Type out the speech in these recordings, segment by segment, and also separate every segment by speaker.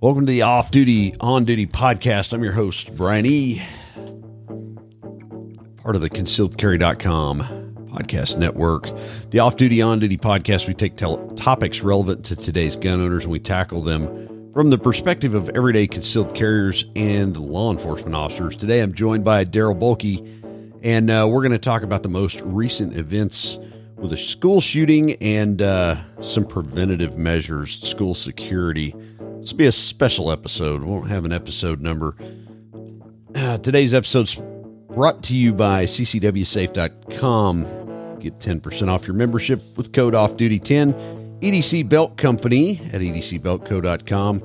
Speaker 1: Welcome to the Off Duty On Duty podcast. I'm your host, Brian E. Part of the concealedcarry.com podcast network. The Off Duty On Duty podcast, we take tel- topics relevant to today's gun owners and we tackle them from the perspective of everyday concealed carriers and law enforcement officers. Today I'm joined by Daryl Bolke, and uh, we're going to talk about the most recent events with a school shooting and uh, some preventative measures, school security. This will be a special episode. We won't have an episode number. Uh, today's episode's brought to you by ccwsafe.com. Get 10% off your membership with code OFFDUTY10. EDC Belt Company at edcbeltco.com.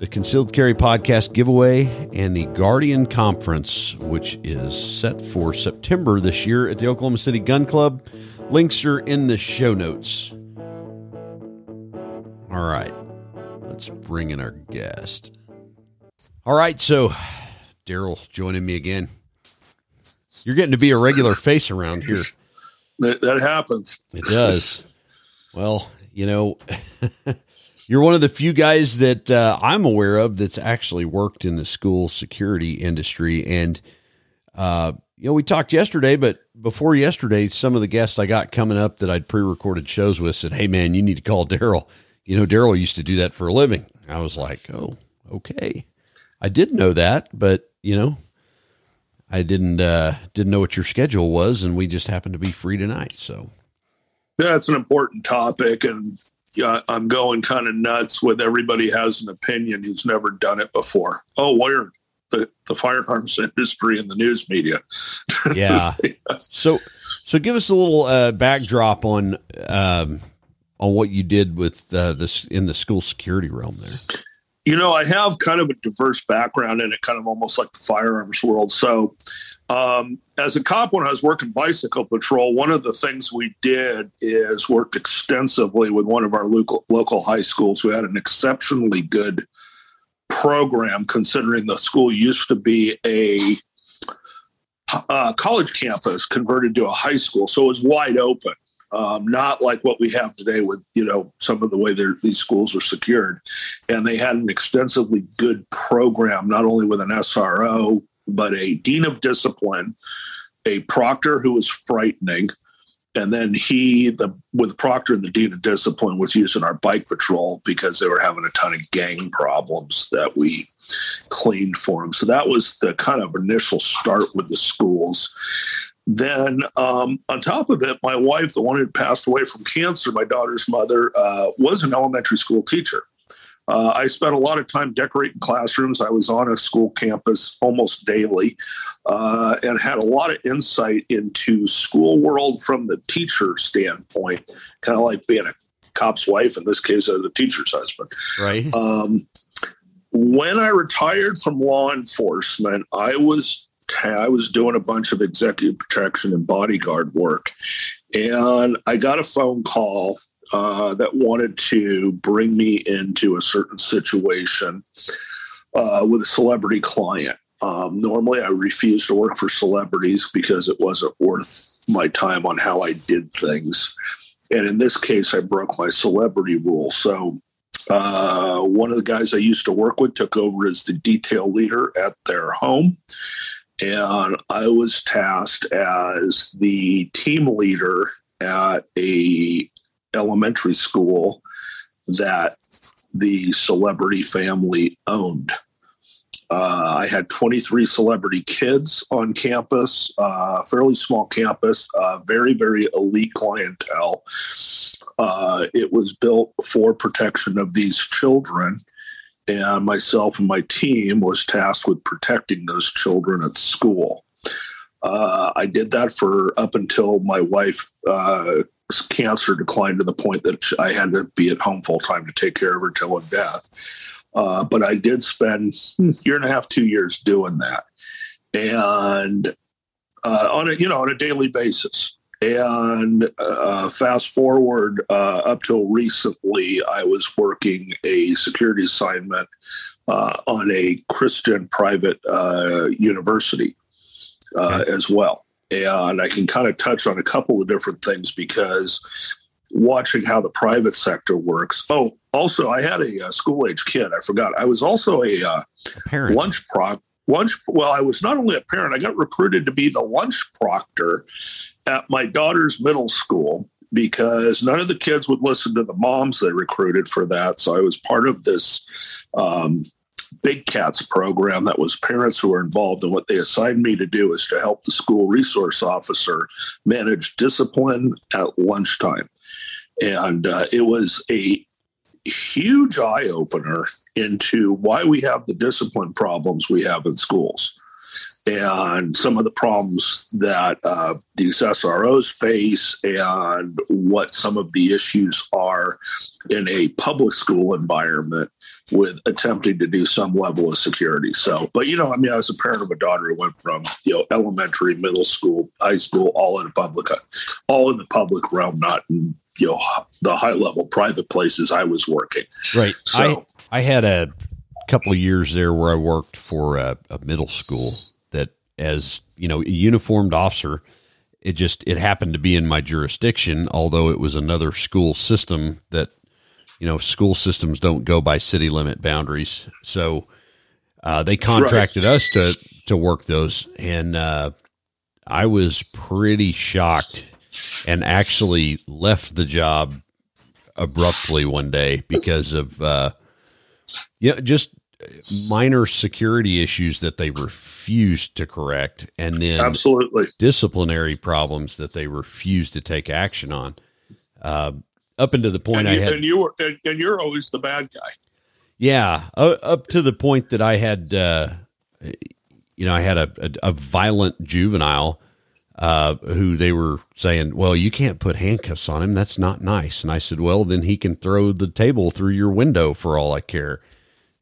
Speaker 1: The Concealed Carry Podcast giveaway and the Guardian Conference, which is set for September this year at the Oklahoma City Gun Club. Links are in the show notes. All right let's bring in our guest. All right, so Daryl joining me again. You're getting to be a regular face around here.
Speaker 2: That, that happens.
Speaker 1: It does. well, you know, you're one of the few guys that uh, I'm aware of that's actually worked in the school security industry. And, uh, you know, we talked yesterday, but before yesterday, some of the guests I got coming up that I'd pre recorded shows with said, Hey, man, you need to call Daryl you know, Daryl used to do that for a living. I was like, oh, okay. I did know that, but you know, I didn't uh, didn't know what your schedule was, and we just happened to be free tonight. So,
Speaker 2: yeah, it's an important topic, and yeah, I'm going kind of nuts with everybody has an opinion who's never done it before. Oh, where the the firearms industry and the news media.
Speaker 1: yeah. So, so give us a little uh, backdrop on. Um, on what you did with uh, this in the school security realm there.
Speaker 2: You know, I have kind of a diverse background in it, kind of almost like the firearms world. So, um, as a cop, when I was working bicycle patrol, one of the things we did is worked extensively with one of our local local high schools who had an exceptionally good program, considering the school used to be a uh, college campus converted to a high school, so it was wide open um, not like what we have today with you know some of the way these schools are secured. And they had an extensively good program not only with an sro but a dean of discipline a proctor who was frightening and then he the with proctor and the dean of discipline was using our bike patrol because they were having a ton of gang problems that we cleaned for them so that was the kind of initial start with the schools then um, on top of it, my wife, the one who passed away from cancer, my daughter's mother, uh, was an elementary school teacher. Uh, I spent a lot of time decorating classrooms. I was on a school campus almost daily uh, and had a lot of insight into school world from the teacher standpoint, kind of like being a cop's wife, in this case, as a teacher's husband.
Speaker 1: Right.
Speaker 2: Um, when I retired from law enforcement, I was I was doing a bunch of executive protection and bodyguard work, and I got a phone call uh, that wanted to bring me into a certain situation uh, with a celebrity client. Um, normally, I refuse to work for celebrities because it wasn't worth my time on how I did things. And in this case, I broke my celebrity rule. So, uh, one of the guys I used to work with took over as the detail leader at their home and I was tasked as the team leader at a elementary school that the celebrity family owned. Uh, I had 23 celebrity kids on campus, uh, fairly small campus, uh, very, very elite clientele. Uh, it was built for protection of these children and myself and my team was tasked with protecting those children at school. Uh, I did that for up until my wife uh, cancer declined to the point that I had to be at home full time to take care of her till her death. Uh, but I did spend a year and a half, two years doing that, and uh, on a you know on a daily basis. And uh, fast forward uh, up till recently, I was working a security assignment uh, on a Christian private uh, university uh, as well. And I can kind of touch on a couple of different things because watching how the private sector works. Oh, also, I had a, a school age kid. I forgot. I was also a, uh,
Speaker 1: A parent.
Speaker 2: lunch proc. Lunch. Well, I was not only a parent. I got recruited to be the lunch proctor at my daughter's middle school because none of the kids would listen to the moms they recruited for that. So I was part of this um, Big Cats program that was parents who were involved. And what they assigned me to do is to help the school resource officer manage discipline at lunchtime. And uh, it was a huge eye opener into why we have the discipline problems we have in schools and some of the problems that uh, these SROs face and what some of the issues are in a public school environment with attempting to do some level of security. So, but you know, I mean, I was a parent of a daughter who went from you know elementary, middle school, high school, all in public, all in the public realm, not in you know the high level private places I was working.
Speaker 1: Right.
Speaker 2: So-
Speaker 1: I I had a couple of years there where I worked for a, a middle school as you know, a uniformed officer. It just it happened to be in my jurisdiction, although it was another school system that, you know, school systems don't go by city limit boundaries. So uh, they contracted us to to work those, and uh, I was pretty shocked, and actually left the job abruptly one day because of uh yeah just minor security issues that they refused to correct and then
Speaker 2: Absolutely.
Speaker 1: disciplinary problems that they refused to take action on uh, up into the point
Speaker 2: And
Speaker 1: i
Speaker 2: you,
Speaker 1: had
Speaker 2: and you were and, and you're always the bad guy.
Speaker 1: yeah, uh, up to the point that I had, uh, you know, I had a, a, a violent juvenile uh, who they were saying, "Well, you can't put handcuffs on him. That's not nice." And I said, "Well, then he can throw the table through your window for all I care."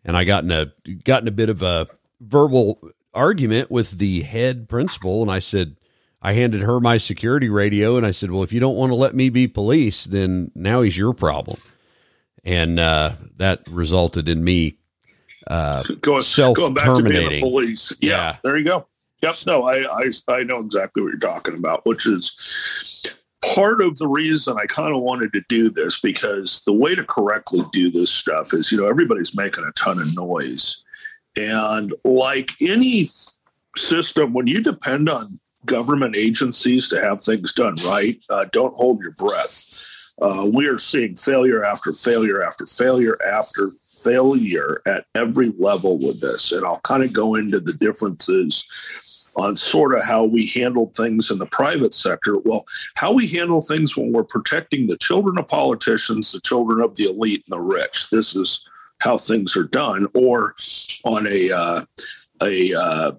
Speaker 1: And I got in a got in a bit of a verbal argument with the head principal, and I said. I handed her my security radio and I said, Well, if you don't want to let me be police, then now he's your problem. And uh, that resulted in me uh,
Speaker 2: Going, going back to being police. Yeah,
Speaker 1: Yeah.
Speaker 2: there you go. Yep. No, I, I I know exactly what you're talking about, which is part of the reason I kind of wanted to do this because the way to correctly do this stuff is, you know, everybody's making a ton of noise. And like any system, when you depend on government agencies to have things done right, uh, don't hold your breath. Uh, we are seeing failure after failure after failure after failure at every level with this. And I'll kind of go into the differences on sort of how we handle things in the private sector. Well, how we handle things when we're protecting the children of politicians, the children of the elite and the rich. This is how things are done, or on a uh, a uh,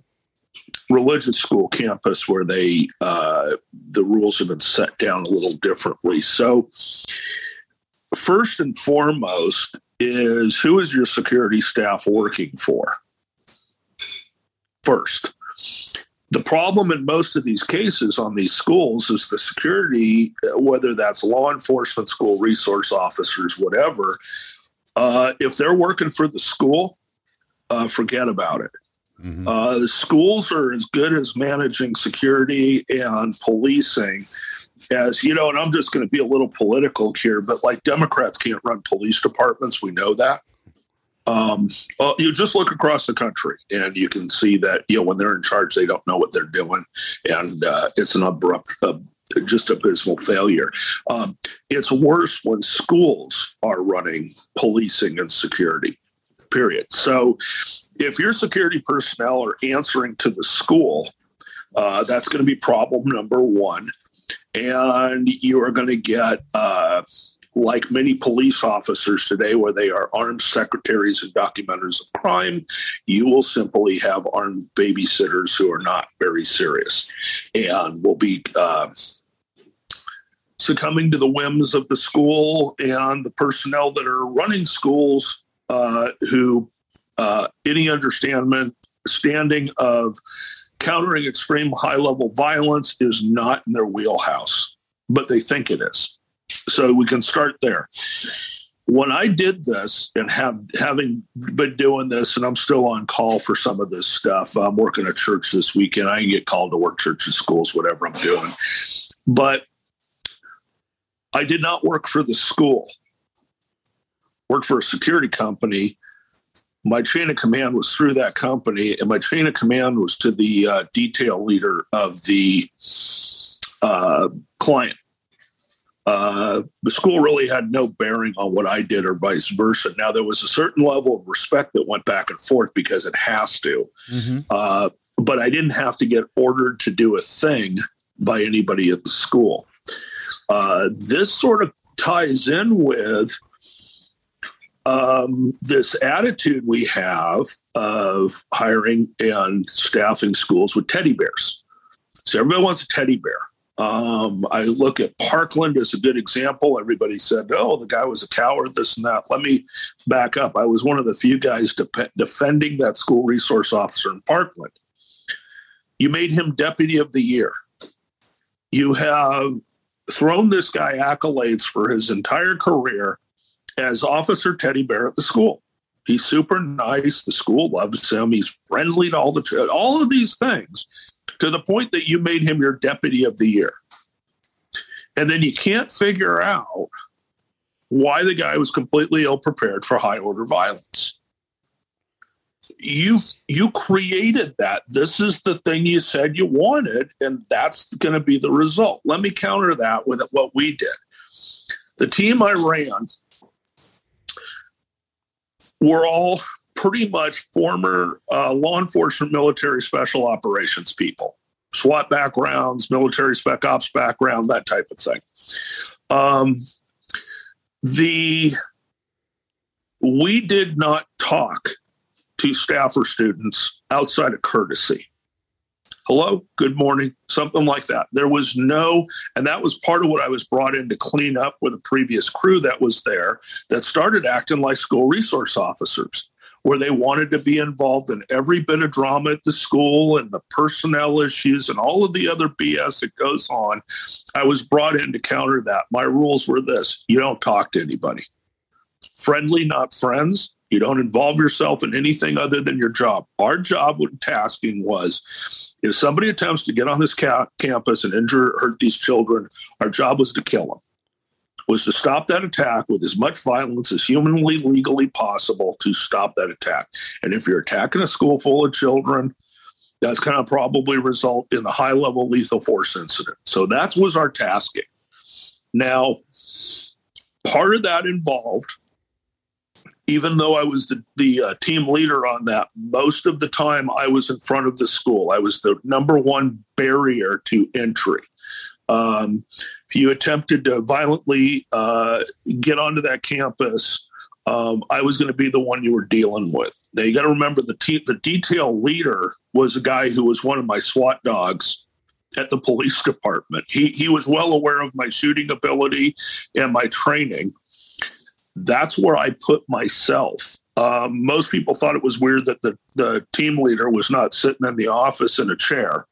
Speaker 2: religious school campus where they uh, the rules have been set down a little differently. So, first and foremost is who is your security staff working for? First. The problem in most of these cases on these schools is the security, whether that's law enforcement, school resource officers, whatever. Uh, if they're working for the school, uh, forget about it.
Speaker 1: mhm.
Speaker 2: Uh, the schools are as good as managing security and policing as you know. And I'm just going to be a little political here, but like Democrats can't run police departments. We know that. Um, well, you just look across the country and you can see that you know when they're in charge, they don't know what they're doing, and uh, it's an abrupt. Uh, just abysmal failure. Um, it's worse when schools are running policing and security, period. So, if your security personnel are answering to the school, uh, that's going to be problem number one. And you are going to get, uh, like many police officers today, where they are armed secretaries and documenters of crime, you will simply have armed babysitters who are not very serious and will be uh, succumbing to the whims of the school and the personnel that are running schools uh, who uh, any understanding standing of countering extreme high level violence is not in their wheelhouse, but they think it is. So we can start there. When I did this and have having been doing this, and I'm still on call for some of this stuff. I'm working at church this weekend. I get called to work churches, schools, whatever I'm doing. But I did not work for the school. Worked for a security company. My chain of command was through that company, and my chain of command was to the uh, detail leader of the uh, client. Uh, the school really had no bearing on what I did or vice versa. Now, there was a certain level of respect that went back and forth because it has to. Mm-hmm. Uh, but I didn't have to get ordered to do a thing by anybody at the school. Uh, this sort of ties in with um, this attitude we have of hiring and staffing schools with teddy bears. So everybody wants a teddy bear. Um, I look at Parkland as a good example. Everybody said, oh, the guy was a coward, this and that. Let me back up. I was one of the few guys de- defending that school resource officer in Parkland. You made him deputy of the year. You have thrown this guy accolades for his entire career as Officer Teddy Bear at the school. He's super nice. The school loves him. He's friendly to all the all of these things to the point that you made him your deputy of the year. And then you can't figure out why the guy was completely ill prepared for high order violence. You you created that. This is the thing you said you wanted, and that's going to be the result. Let me counter that with what we did. The team I ran were all pretty much former uh, law enforcement, military special operations people, SWAT backgrounds, military spec ops background, that type of thing. Um, the we did not talk to staff or students outside of courtesy. Hello, good morning, something like that. There was no, and that was part of what I was brought in to clean up with a previous crew that was there that started acting like school resource officers where they wanted to be involved in every bit of drama at the school and the personnel issues and all of the other BS that goes on. I was brought in to counter that. My rules were this you don't talk to anybody. Friendly, not friends. You don't involve yourself in anything other than your job. Our job with tasking was if somebody attempts to get on this ca- campus and injure or hurt these children, our job was to kill them was to stop that attack with as much violence as humanly legally possible to stop that attack. And if you're attacking a school full of children, that's going to probably result in a high level lethal force incident. So that was our tasking. Now, part of that involved, even though I was the, the uh, team leader on that, most of the time I was in front of the school. I was the number one barrier to entry. Um, if you attempted to violently uh, get onto that campus, um, I was going to be the one you were dealing with. Now you got to remember the te- the detail leader was a guy who was one of my SWAT dogs at the police department. He he was well aware of my shooting ability and my training. That's where I put myself. Um, most people thought it was weird that the the team leader was not sitting in the office in a chair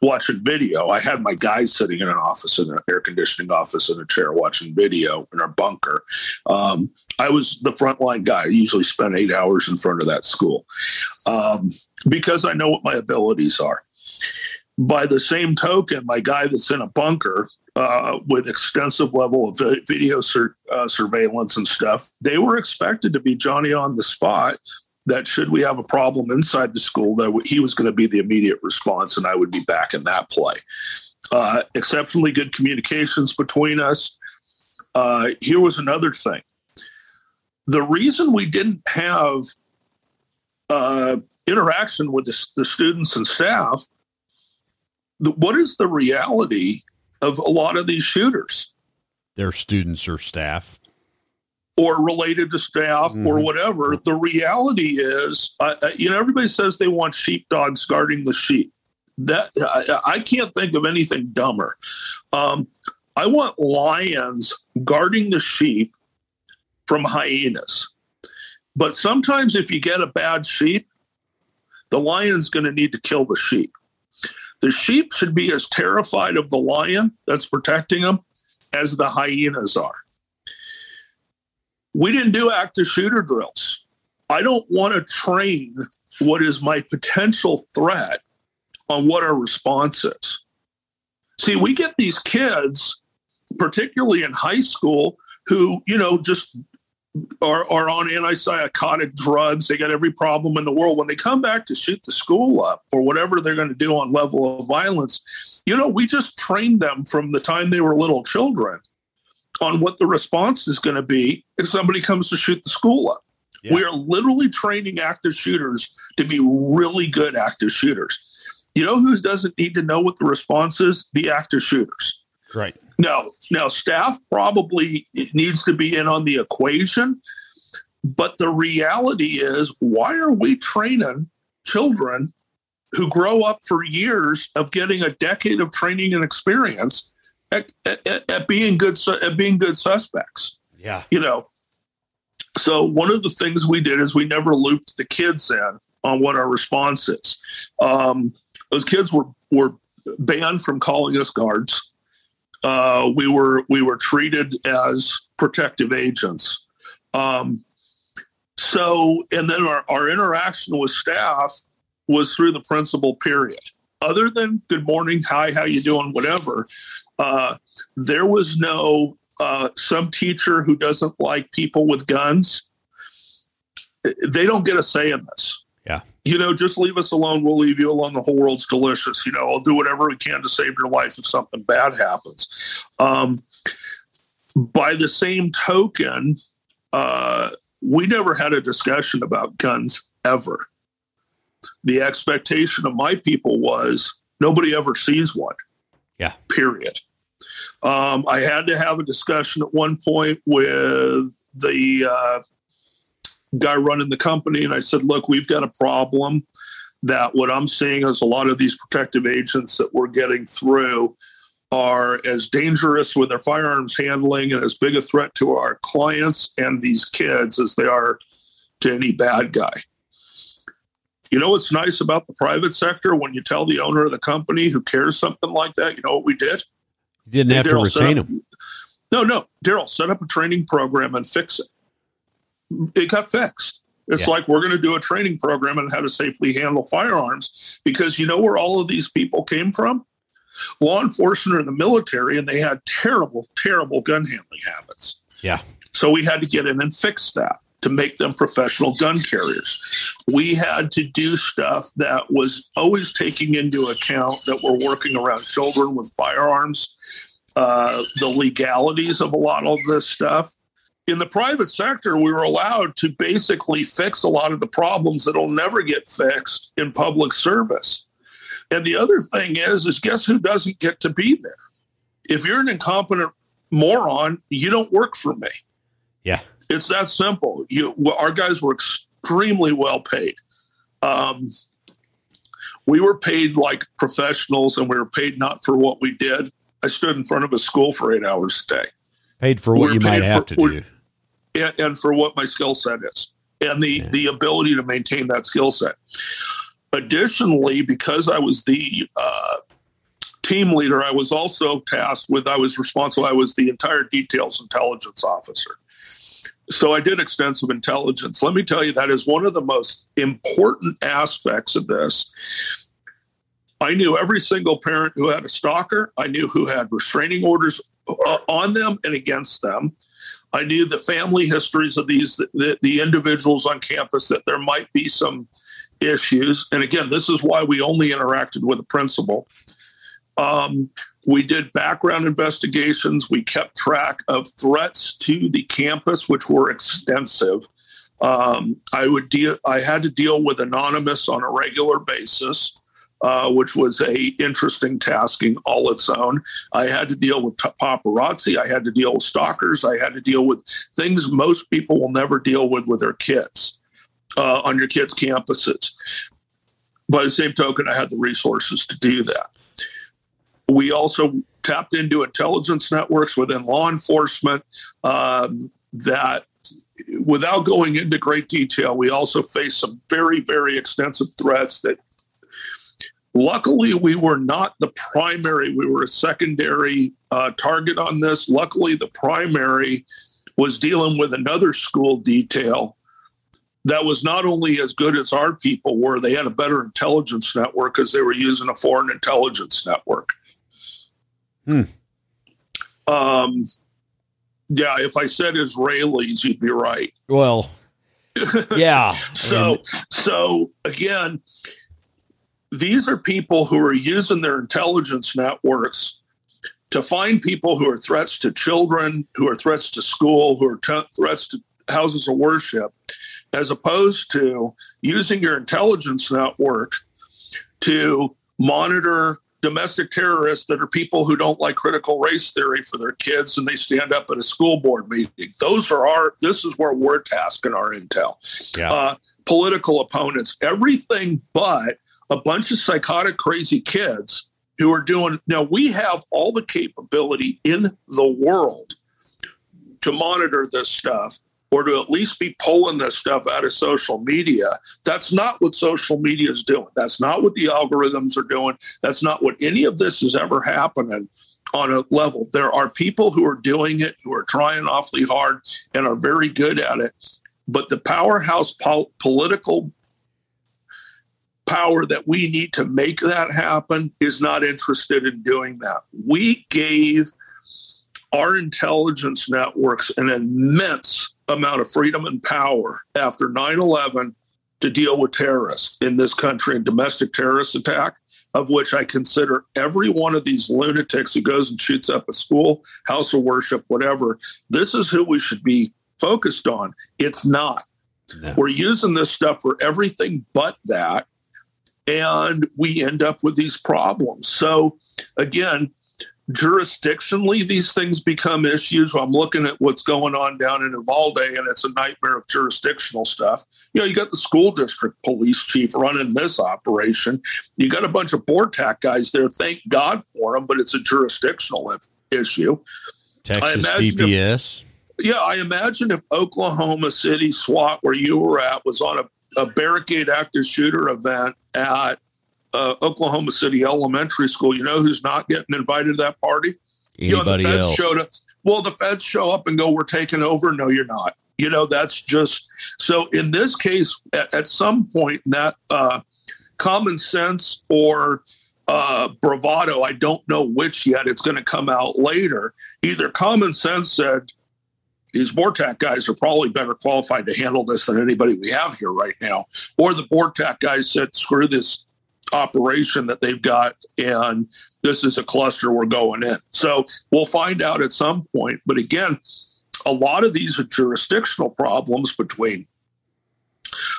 Speaker 2: watching video. I had my guys sitting in an office, in an air conditioning office, in a chair watching video in our bunker. Um, I was the frontline guy. I usually spent eight hours in front of that school um, because I know what my abilities are. By the same token, my guy that's in a bunker uh, with extensive level of video sur- uh, surveillance and stuff, they were expected to be Johnny on the spot that should we have a problem inside the school, that he was going to be the immediate response, and I would be back in that play. Uh, exceptionally good communications between us. Uh, here was another thing. The reason we didn't have uh, interaction with the, the, students and staff, the, what is the reality of a lot of these shooters?
Speaker 1: Their students or staff
Speaker 2: or related to staff mm-hmm. or whatever. The reality is, uh, you know, everybody says they want sheepdogs guarding the sheep. That I, I can't think of anything dumber. Um, I want lions guarding the sheep from hyenas. But sometimes, if you get a bad sheep, the lion's going to need to kill the sheep. The sheep should be as terrified of the lion that's protecting them as the hyenas are we didn't do active shooter drills. I don't want to train what is my potential threat on what our response is. See, we get these kids particularly in high school, who, you know, just are, are on antipsychotic drugs. They got every problem in the world. When they come back to shoot the school up or whatever they're going to do on level of violence, you know, we just trained them from the time they were little children on what the response is going to be if somebody comes to shoot the school up. Yeah. We are literally training active shooters to be really good active shooters. You know who doesn't need to know what the response is? The active shooters.
Speaker 1: Right.
Speaker 2: No, now staff probably needs to be in on the equation. But the reality is, why are we training children who grow up for years of getting a decade of training and experience at, at, at being good at being good suspects?
Speaker 1: Yeah.
Speaker 2: You know, so one of the things we did is we never looped the kids in on what our response is. Um, those kids were were banned from calling us guards. Uh, we were we were treated as protective agents. Um, so, and then our, our interaction with staff was through the principal period. Other than good morning, hi, how you doing, whatever. Uh, there was no uh, some teacher who doesn't like people with guns. They don't get a say in this.
Speaker 1: Yeah.
Speaker 2: You know, just leave us alone. We'll leave you alone. The whole world's delicious. You know, I'll do whatever we can to save your life if something bad happens. Um, by the same token, uh, we never had a discussion about guns ever. The expectation of my people was nobody ever sees one.
Speaker 1: Yeah.
Speaker 2: Period. Um, I had to have a discussion at one point with the uh, guy running the company, and I said, "Look, we've got a problem. That what I'm seeing is a lot of these protective agents that we're getting through." Are as dangerous with their firearms handling and as big a threat to our clients and these kids as they are to any bad guy. You know what's nice about the private sector when you tell the owner of the company who cares something like that, you know what we did?
Speaker 1: You didn't have Daryl to retain up, them.
Speaker 2: No, no. Daryl, set up a training program and fix it. It got fixed. It's yeah. like we're going to do a training program on how to safely handle firearms because you know where all of these people came from? Law enforcement or the military, and they had terrible, terrible gun handling habits.
Speaker 1: Yeah.
Speaker 2: So we had to get in and fix that to make them professional gun carriers. We had to do stuff that was always taking into account that we're working around children with firearms, uh, the legalities of a lot of this stuff. In the private sector, we were allowed to basically fix a lot of the problems that'll never get fixed in public service. And the other thing is, is guess who doesn't get to be there? If you're an incompetent moron, you don't work for me.
Speaker 1: Yeah.
Speaker 2: It's that simple. You, our guys were extremely well paid. Um, we were paid like professionals, and we were paid not for what we did. I stood in front of a school for eight hours a day.
Speaker 1: Paid for what we you might have for, to do,
Speaker 2: and, and, for what my skill set is, and the yeah. the ability to maintain that skill set. Additionally, because I was the uh, team leader, I was also tasked with. I was responsible. I was the entire details intelligence officer. So I did extensive intelligence. Let me tell you, that is one of the most important aspects of this. I knew every single parent who had a stalker. I knew who had restraining orders uh, on them and against them. I knew the family histories of these the, the individuals on campus that there might be some issues. And again, this is why we only interacted with the principal. Um, we did background investigations. We kept track of threats to the campus, which were extensive. Um, I would deal. I had to deal with anonymous on a regular basis, uh, which was a interesting tasking all its own. I had to deal with paparazzi. I had to deal with stalkers. I had to deal with things most people will never deal with with their kids uh, on your kids' campuses. By the same token, I had the resources to do that. We also tapped into intelligence networks within law enforcement um, that without going into great detail, we also faced some very, very extensive threats that luckily we were not the primary, we were a secondary uh, target on this. Luckily, the primary was dealing with another school detail that was not only as good as our people were, they had a better intelligence network because they were using a foreign intelligence network.
Speaker 1: Hmm.
Speaker 2: Um, yeah, if I said Israelis, you'd be right.
Speaker 1: Well, yeah.
Speaker 2: so, and- so again, these are people who are using their intelligence networks to find people who are threats to children, who are threats to school, who are t- threats to houses of worship, as opposed to using your intelligence network to monitor domestic terrorists that are people who don't like critical race theory for their kids and they stand up at a school board meeting. Those are our, this is where we're tasking our intel.
Speaker 1: Yeah.
Speaker 2: Uh, political opponents, everything but a bunch of psychotic, crazy kids who are doing. Now, we have all the capability in the world to monitor this stuff or to at least be pulling this stuff out of social media. That's not what social media is doing. That's not what the algorithms are doing. That's not what any of this is ever happening on a level. There are people who are doing it, who are trying awfully hard and are very good at it. But the powerhouse pol- political power that we need to make that happen is not interested in doing that. We gave our intelligence networks an immense amount of freedom and power after 9 11 to deal with terrorists in this country and domestic terrorist attack, of which I consider every one of these lunatics who goes and shoots up a school, house of worship, whatever. This is who we should be focused on. It's not. No. We're using this stuff for everything but that. And we end up with these problems. So, again, jurisdictionally these things become issues. I'm looking at what's going on down in Uvalde, and it's a nightmare of jurisdictional stuff. You know, you got the school district police chief running this operation. You got a bunch of BORTAC guys there. Thank God for them, but it's a jurisdictional issue.
Speaker 1: Texas DPS.
Speaker 2: If, yeah, I imagine if Oklahoma City SWAT, where you were at, was on a, a barricade active shooter event at uh, Oklahoma City Elementary School. You know who's not getting invited to that party?
Speaker 1: Anybody
Speaker 2: you know, the feds
Speaker 1: else?
Speaker 2: Showed up. Well, the feds show up and go, "We're taking over." No, you're not. You know, that's just so. In this case, at, at some point, that uh, common sense or uh, bravado, I don't know which yet. It's going to come out later. Either common sense said these BORTAC guys are probably better qualified to handle this than anybody we have here right now, or the BORTAC guys said, "Screw this operation that they've got and this is a cluster we're going in. So we'll find out at some point but again a lot of these are jurisdictional problems between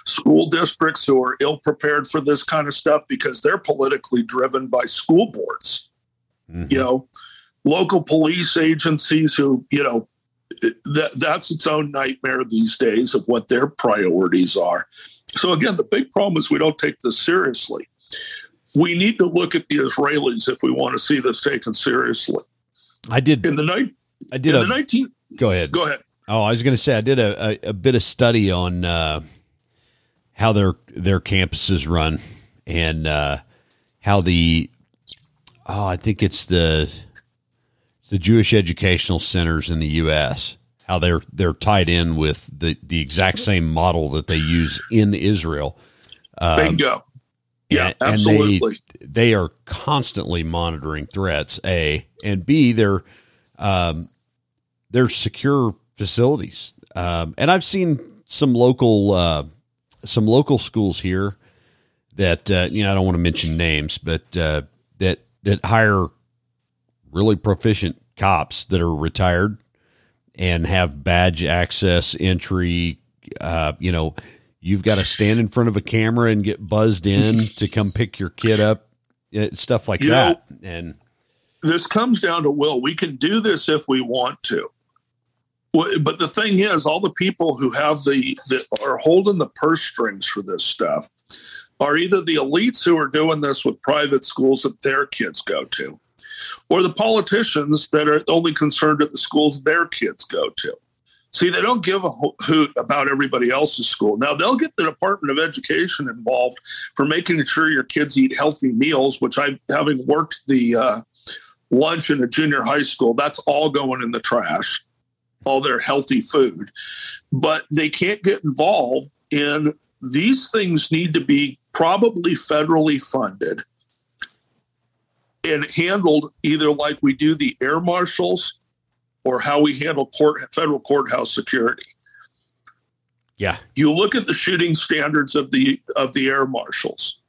Speaker 2: school districts who are ill prepared for this kind of stuff because they're politically driven by school boards. Mm-hmm. you know local police agencies who you know that that's its own nightmare these days of what their priorities are. So again the big problem is we don't take this seriously we need to look at the Israelis if we want to see this taken seriously.
Speaker 1: I did
Speaker 2: in the night.
Speaker 1: I did
Speaker 2: in
Speaker 1: a,
Speaker 2: the nineteen.
Speaker 1: Go ahead.
Speaker 2: Go ahead.
Speaker 1: Oh, I was going to say I did a, a, a, bit of study on uh, how their their campuses run and uh, how the oh I think it's the the Jewish educational centers in the U.S. How they're they're tied in with the the exact same model that they use in Israel.
Speaker 2: Um, Bingo. Yeah,
Speaker 1: and,
Speaker 2: absolutely.
Speaker 1: And they, they are constantly monitoring threats. A and B, they're um, they're secure facilities. Um, and I've seen some local uh, some local schools here that uh, you know I don't want to mention names, but uh, that that hire really proficient cops that are retired and have badge access entry. Uh, you know, you've got to stand in front of a camera and get buzzed in to come pick your kid up, eh, stuff like you that. Know, and
Speaker 2: this comes down to will. We can do this if we want to. But the thing is, all the people who have the that are holding the purse strings for this stuff are either the elites who are doing this with private schools that their kids go to, or the politicians that are only concerned at the schools their kids go to. See, they don't give a hoot about everybody else's school. Now, they'll get the Department of Education involved for making sure your kids eat healthy meals, which I, having worked the uh, lunch in a junior high school, that's all going in the trash, all their healthy food. But they can't get involved in these things, need to be probably federally funded and handled either like we do the air marshals or how we handle court federal courthouse security.
Speaker 1: Yeah.
Speaker 2: You look at the shooting standards of the of the air marshals.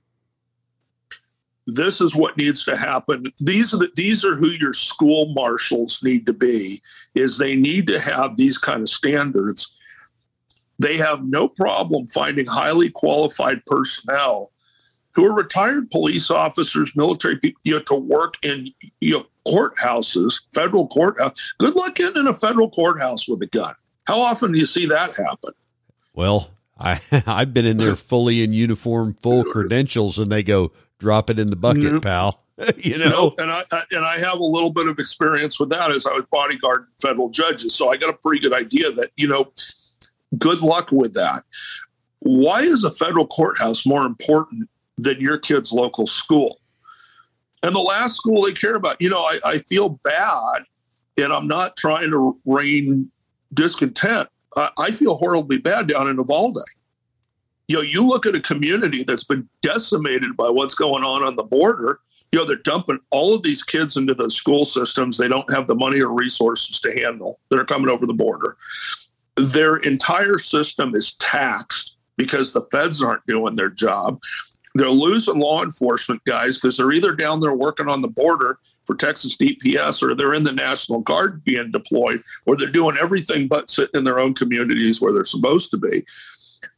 Speaker 2: This is what needs to happen. These are the, these are who your school marshals need to be. Is they need to have these kind of standards. They have no problem finding highly qualified personnel who are retired police officers, military people, you know, to work in you know, courthouses, federal courthouse. Good luck getting in a federal courthouse with a gun. How often do you see that happen?
Speaker 1: Well, I I've been in there fully in uniform, full credentials, and they go drop it in the bucket, mm-hmm. pal. you know,
Speaker 2: and I, I, and I have a little bit of experience with that as I was bodyguard federal judges, so I got a pretty good idea that you know, good luck with that. Why is a federal courthouse more important than your kid's local school? And the last school they care about, you know, I, I feel bad, and I'm not trying to rain discontent I feel horribly bad down in Uvalde. You know, you look at a community that's been decimated by what's going on on the border. You know, they're dumping all of these kids into the school systems they don't have the money or resources to handle that are coming over the border. Their entire system is taxed because the feds aren't doing their job. They're losing law enforcement guys because they're either down there working on the border for Texas DPS, or they're in the National Guard being deployed, or they're doing everything but sitting in their own communities where they're supposed to be,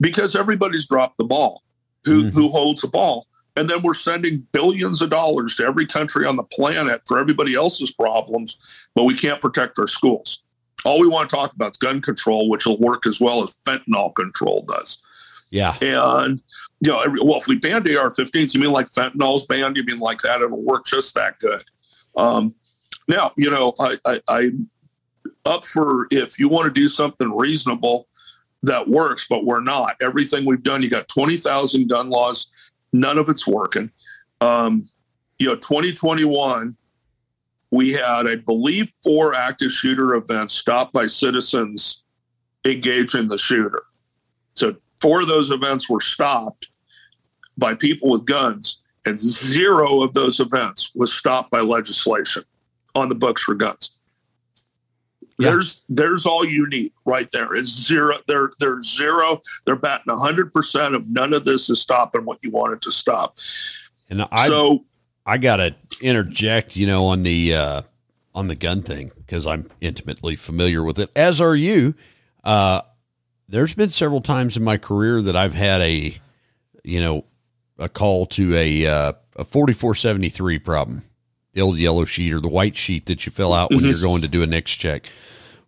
Speaker 2: because everybody's dropped the ball. Who mm-hmm. who holds the ball? And then we're sending billions of dollars to every country on the planet for everybody else's problems, but we can't protect our schools. All we want to talk about is gun control, which will work as well as fentanyl control does.
Speaker 1: Yeah.
Speaker 2: And you know, well, if we banned AR-15s, you mean like fentanyl's banned? You mean like that? It'll work just that good. Um, now, you know, I, I, I'm up for if you want to do something reasonable that works, but we're not. Everything we've done, you got 20,000 gun laws, none of it's working. Um, you know, 2021, we had, I believe, four active shooter events stopped by citizens engaging the shooter. So, four of those events were stopped by people with guns and zero of those events was stopped by legislation on the books for guns. Yeah. There's there's all you need right there. It's zero. They're they're zero. They're batting hundred percent of none of this is stopping what you wanted to stop.
Speaker 1: And I so I gotta interject, you know, on the uh on the gun thing because I'm intimately familiar with it, as are you. Uh there's been several times in my career that I've had a you know a call to a uh, a 4473 problem, the old yellow sheet or the white sheet that you fill out when you're mm-hmm. going to do a NICS check.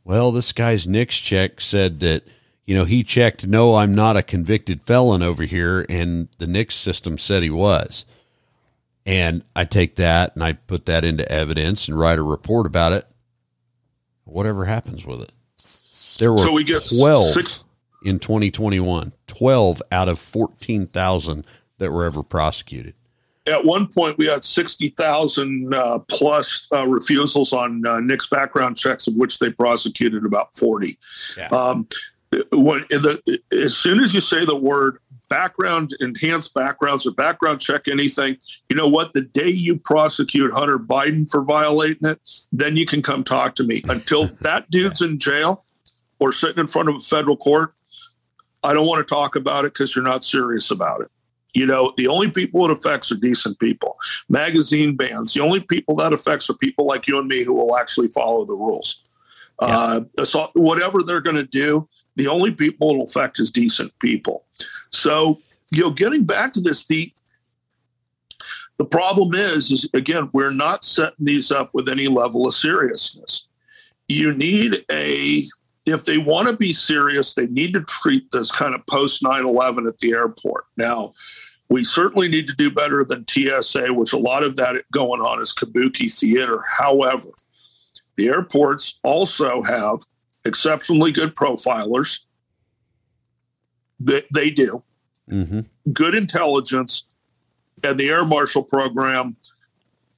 Speaker 1: Well, this guy's NICS check said that you know he checked no, I'm not a convicted felon over here, and the NICS system said he was. And I take that and I put that into evidence and write a report about it. Whatever happens with it. There were so we get 12 six. in 2021. 12 out of 14,000 that were ever prosecuted.
Speaker 2: At one point, we had 60,000 uh, plus uh, refusals on uh, NICS background checks, of which they prosecuted about 40. Yeah. Um, when the, as soon as you say the word background, enhanced backgrounds, or background check anything, you know what? The day you prosecute Hunter Biden for violating it, then you can come talk to me. Until that dude's in jail or sitting in front of a federal court, I don't want to talk about it because you're not serious about it. You know, the only people it affects are decent people. Magazine bans, the only people that affects are people like you and me who will actually follow the rules. Yeah. Uh, so whatever they're going to do, the only people it'll affect is decent people. So, you know, getting back to this, the the problem is, is again, we're not setting these up with any level of seriousness. You need a if they want to be serious, they need to treat this kind of post 9 11 at the airport. Now, we certainly need to do better than TSA, which a lot of that going on is kabuki theater. However, the airports also have exceptionally good profilers. They, they do. Mm-hmm. Good intelligence. And the air marshal program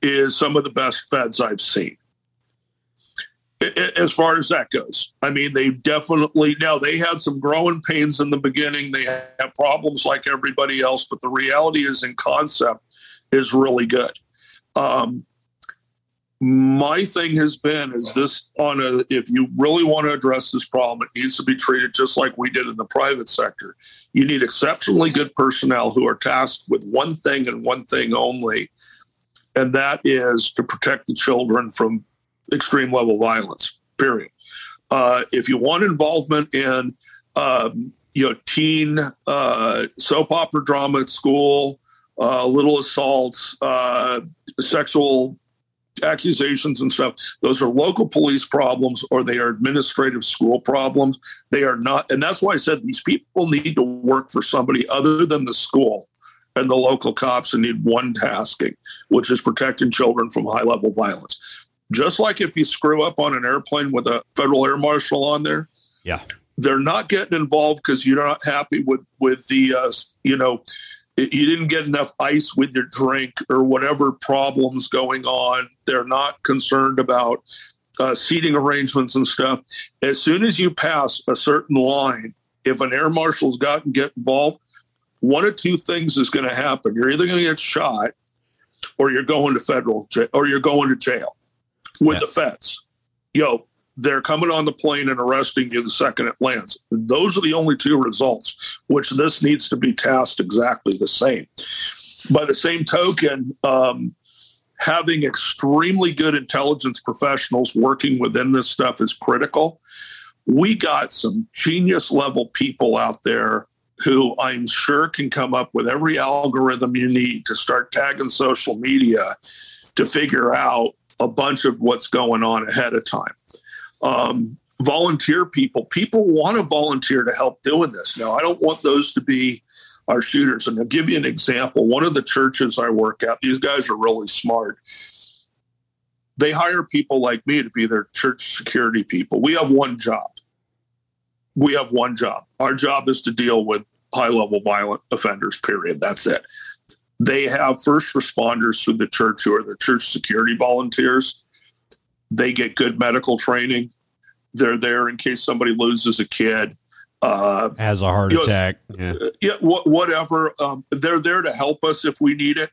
Speaker 2: is some of the best feds I've seen as far as that goes. I mean, they definitely now they had some growing pains in the beginning. They have problems like everybody else, but the reality is, in concept, is really good. Um, my thing has been is this on a if you really want to address this problem it needs to be treated just like we did in the private sector you need exceptionally good personnel who are tasked with one thing and one thing only and that is to protect the children from extreme level violence period. Uh, if you want involvement in um, you know teen uh, soap opera drama at school uh, little assaults uh, sexual accusations and stuff those are local police problems or they are administrative school problems. They are not and that's why i said these people need to work for somebody other than the school and the local cops and need one tasking which is protecting children from high level violence just like if you screw up on an airplane with a federal air marshal on there
Speaker 1: yeah
Speaker 2: they're not getting involved because you're not happy with with the uh, you know you didn't get enough ice with your drink or whatever problems going on. They're not concerned about uh, seating arrangements and stuff. As soon as you pass a certain line, if an air marshal's got to get involved, one of two things is going to happen. You're either going to get shot or you're going to federal jail or you're going to jail with yeah. the feds. Yo, they're coming on the plane and arresting you the second it lands. Those are the only two results, which this needs to be tasked exactly the same. By the same token, um, having extremely good intelligence professionals working within this stuff is critical. We got some genius level people out there who I'm sure can come up with every algorithm you need to start tagging social media to figure out a bunch of what's going on ahead of time um, volunteer people. People want to volunteer to help doing this. Now, I don't want those to be our shooters. And I'll give you an example. One of the churches I work at, these guys are really smart. They hire people like me to be their church security people. We have one job. We have one job. Our job is to deal with high level violent offenders, period. That's it. They have first responders through the church who are the church security volunteers they get good medical training. They're there in case somebody loses a kid,
Speaker 1: uh, has a heart attack.
Speaker 2: yeah, uh, yeah whatever. Um, they're there to help us if we need it.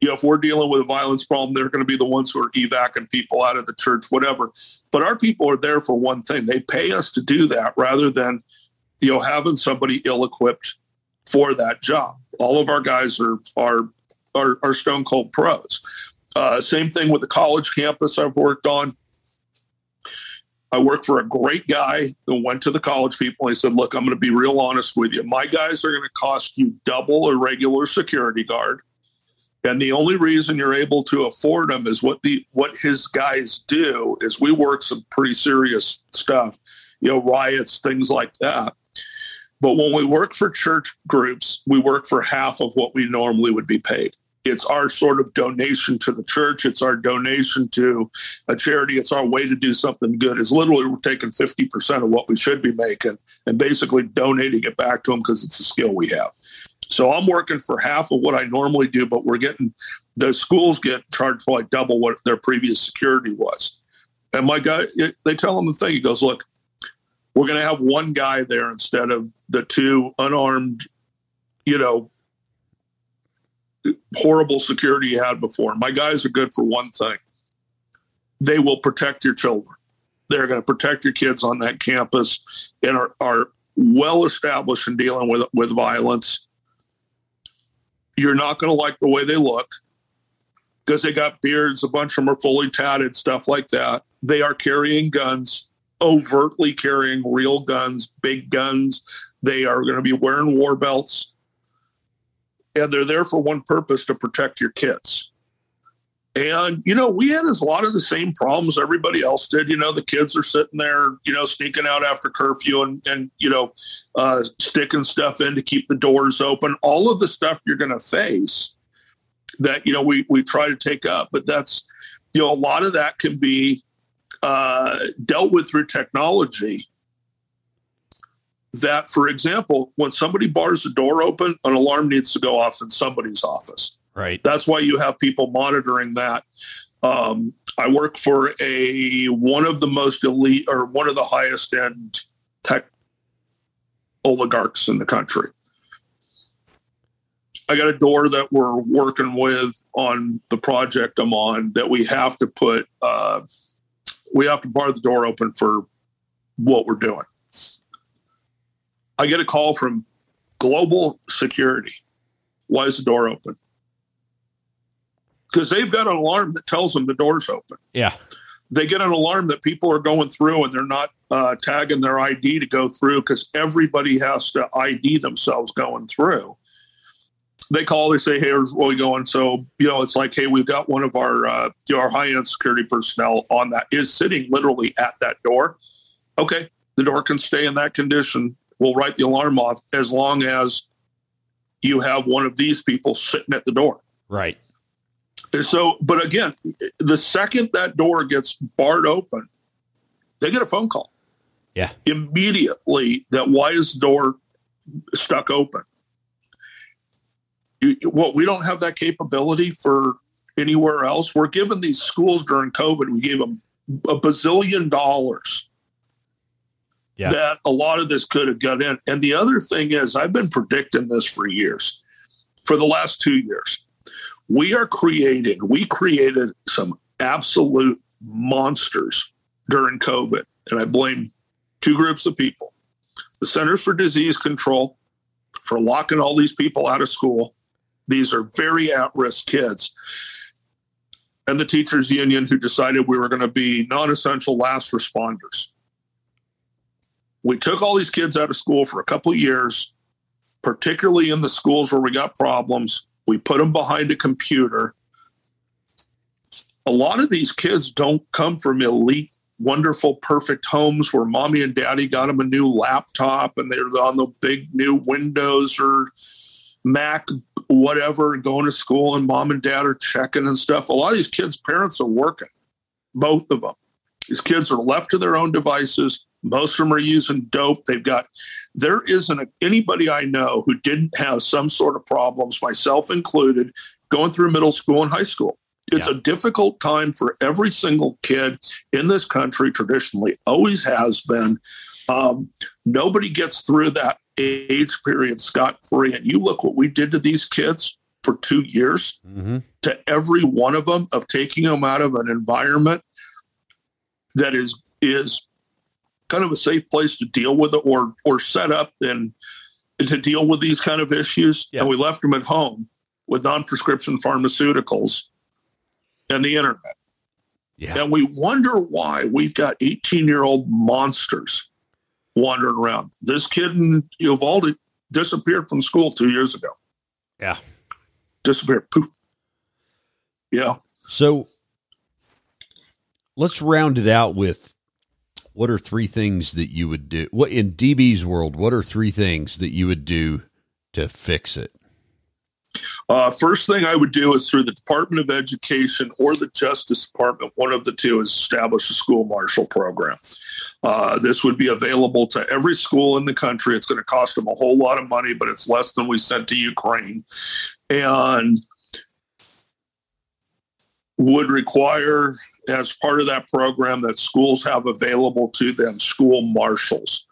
Speaker 2: You know, if we're dealing with a violence problem, they're going to be the ones who are evacing people out of the church, whatever. But our people are there for one thing: they pay us to do that, rather than you know having somebody ill-equipped for that job. All of our guys are are are, are stone cold pros. Uh, same thing with the college campus I've worked on. I worked for a great guy who went to the college people. And he said, Look, I'm going to be real honest with you. My guys are going to cost you double a regular security guard. And the only reason you're able to afford them is what the what his guys do is we work some pretty serious stuff, you know, riots, things like that. But when we work for church groups, we work for half of what we normally would be paid it's our sort of donation to the church. It's our donation to a charity. It's our way to do something good. It's literally we're taking 50% of what we should be making and basically donating it back to them because it's a skill we have. So I'm working for half of what I normally do, but we're getting the schools get charged for like double what their previous security was. And my guy, they tell him the thing. He goes, look, we're going to have one guy there instead of the two unarmed, you know, horrible security you had before. My guys are good for one thing they will protect your children. They're going to protect your kids on that campus and are, are well established in dealing with, with violence. You're not going to like the way they look because they got beards. A bunch of them are fully tatted, stuff like that. They are carrying guns, overtly carrying real guns, big guns. They are going to be wearing war belts and they're there for one purpose to protect your kids. And, you know, we had a lot of the same problems everybody else did. You know, the kids are sitting there, you know, sneaking out after curfew and, and you know, uh, sticking stuff in to keep the doors open. All of the stuff you're going to face that, you know, we, we try to take up. But that's, you know, a lot of that can be uh, dealt with through technology that, for example, when somebody bars the door open, an alarm needs to go off in somebody's office.
Speaker 1: Right.
Speaker 2: That's why you have people monitoring that. Um, I work for a one of the most elite or one of the highest end tech oligarchs in the country. I got a door that we're working with on the project I'm on that we have to put, uh, we have to bar the door open for what we're doing. I get a call from global security. Why is the door open? Because they've got an alarm that tells them the door's open.
Speaker 1: Yeah.
Speaker 2: They get an alarm that people are going through and they're not uh, tagging their ID to go through because everybody has to ID themselves going through. They call, they say, "Hey, here's where we going." So you know, it's like, "Hey, we've got one of our uh, you know, our high end security personnel on that is sitting literally at that door." Okay, the door can stay in that condition. We'll write the alarm off as long as you have one of these people sitting at the door.
Speaker 1: Right.
Speaker 2: So, but again, the second that door gets barred open, they get a phone call.
Speaker 1: Yeah.
Speaker 2: Immediately that why is the door stuck open? You, well, we don't have that capability for anywhere else. We're giving these schools during COVID, we gave them a bazillion dollars
Speaker 1: yeah.
Speaker 2: that a lot of this could have got in. And the other thing is, I've been predicting this for years, for the last two years. We are creating, we created some absolute monsters during COVID. And I blame two groups of people the Centers for Disease Control for locking all these people out of school. These are very at risk kids. And the teachers union who decided we were going to be non essential last responders we took all these kids out of school for a couple of years, particularly in the schools where we got problems. We put them behind a computer. A lot of these kids don't come from elite, wonderful, perfect homes where mommy and daddy got them a new laptop and they're on the big new Windows or Mac, whatever, going to school and mom and dad are checking and stuff. A lot of these kids' parents are working, both of them. These kids are left to their own devices. Most of them are using dope. They've got, there isn't a, anybody I know who didn't have some sort of problems, myself included, going through middle school and high school. It's yeah. a difficult time for every single kid in this country, traditionally, always has been. Um, nobody gets through that age period scot free. And you look what we did to these kids for two years mm-hmm. to every one of them of taking them out of an environment that is is kind of a safe place to deal with it or or set up and to deal with these kind of issues. Yeah. And we left them at home with non-prescription pharmaceuticals and the internet. Yeah. And we wonder why we've got 18-year-old monsters wandering around. This kid in Uvalde disappeared from school two years ago.
Speaker 1: Yeah.
Speaker 2: Disappeared. Poof. Yeah.
Speaker 1: So let's round it out with what are three things that you would do? What in DB's world? What are three things that you would do to fix it?
Speaker 2: Uh, first thing I would do is through the Department of Education or the Justice Department, one of the two, is establish a school marshal program. Uh, this would be available to every school in the country. It's going to cost them a whole lot of money, but it's less than we sent to Ukraine. And would require, as part of that program, that schools have available to them school marshals.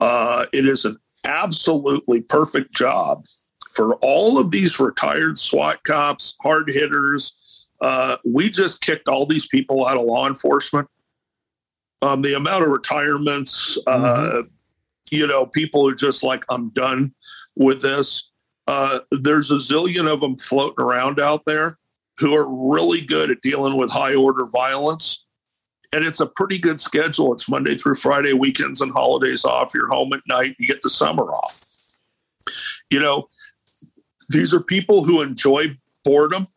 Speaker 2: Uh, it is an absolutely perfect job for all of these retired SWAT cops, hard hitters. Uh, we just kicked all these people out of law enforcement. Um, the amount of retirements, uh, mm-hmm. you know, people are just like, I'm done with this. Uh, there's a zillion of them floating around out there who are really good at dealing with high order violence. And it's a pretty good schedule. It's Monday through Friday, weekends and holidays off. You're home at night, you get the summer off. You know, these are people who enjoy boredom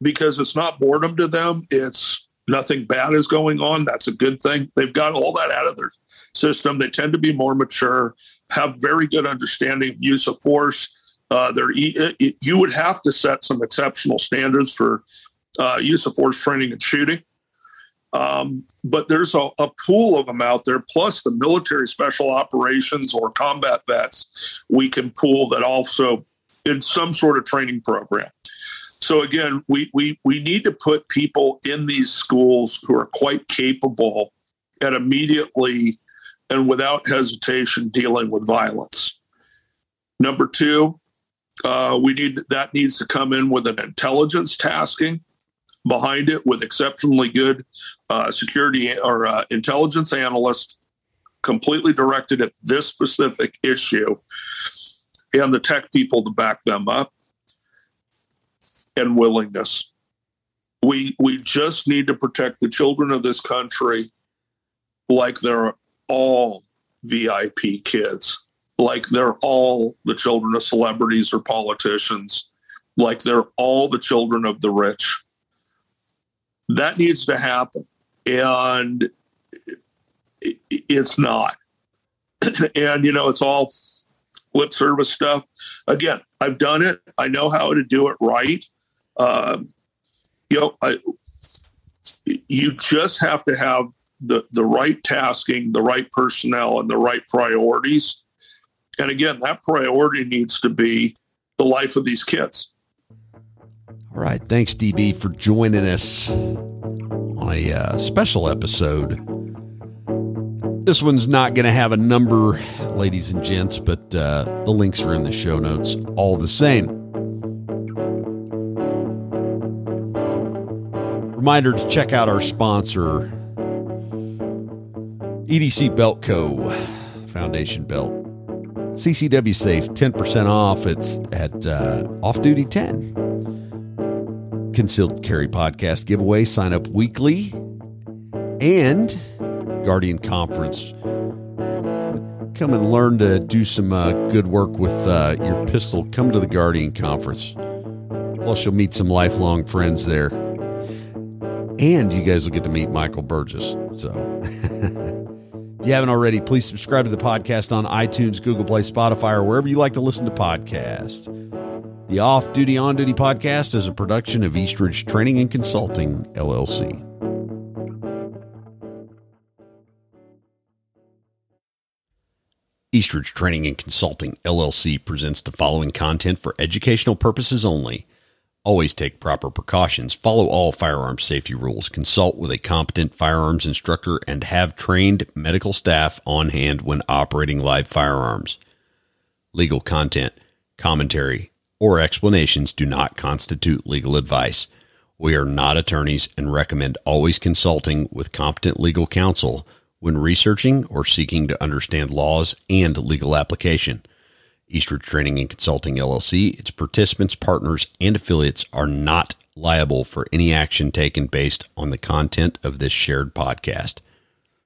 Speaker 2: because it's not boredom to them, it's nothing bad is going on. That's a good thing. They've got all that out of their system. They tend to be more mature, have very good understanding of use of force uh, there, you would have to set some exceptional standards for uh, use of force training and shooting. Um, but there's a, a, pool of them out there, plus the military special operations or combat vets we can pool that also in some sort of training program. So again, we we we need to put people in these schools who are quite capable at immediately and without hesitation dealing with violence. Number two, Uh, we need that needs to come in with an intelligence tasking behind it with exceptionally good uh, security or uh, intelligence analysts completely directed at this specific issue and the tech people to back them up and willingness. We we just need to protect the children of this country like they're all VIP kids, like they're all the children of celebrities or politicians, like they're all the children of the rich. That needs to happen. And it's not. and, you know, it's all lip service stuff. Again, I've done it. I know how to do it right. Um, you know, I, you just have to have the, the right tasking, the right personnel, and the right priorities. And again, that priority needs to be the life of these kids.
Speaker 1: All right. Thanks, DB, for joining us on a uh, special episode. This one's not going to have a number, ladies and gents, but uh, the links are in the show notes all the same. Reminder to check out our sponsor, EDC Belt Co. Foundation Belt. CCW Safe, 10% off. It's at uh, Off Duty 10. Concealed Carry Podcast giveaway. Sign up weekly. And Guardian Conference. Come and learn to do some uh, good work with uh, your pistol. Come to the Guardian Conference. Plus, you'll meet some lifelong friends there. And you guys will get to meet Michael Burgess. So. If you haven't already, please subscribe to the podcast on iTunes, Google Play, Spotify, or wherever you like to listen to podcasts. The Off Duty On Duty podcast is a production of Eastridge Training and Consulting, LLC. Eastridge Training and Consulting, LLC presents the following content for educational purposes only. Always take proper precautions, follow all firearm safety rules, consult with a competent firearms instructor, and have trained medical staff on hand when operating live firearms. Legal content, commentary, or explanations do not constitute legal advice. We are not attorneys and recommend always consulting with competent legal counsel when researching or seeking to understand laws and legal application. Eastridge Training and Consulting LLC, its participants, partners, and affiliates are not liable for any action taken based on the content of this shared podcast.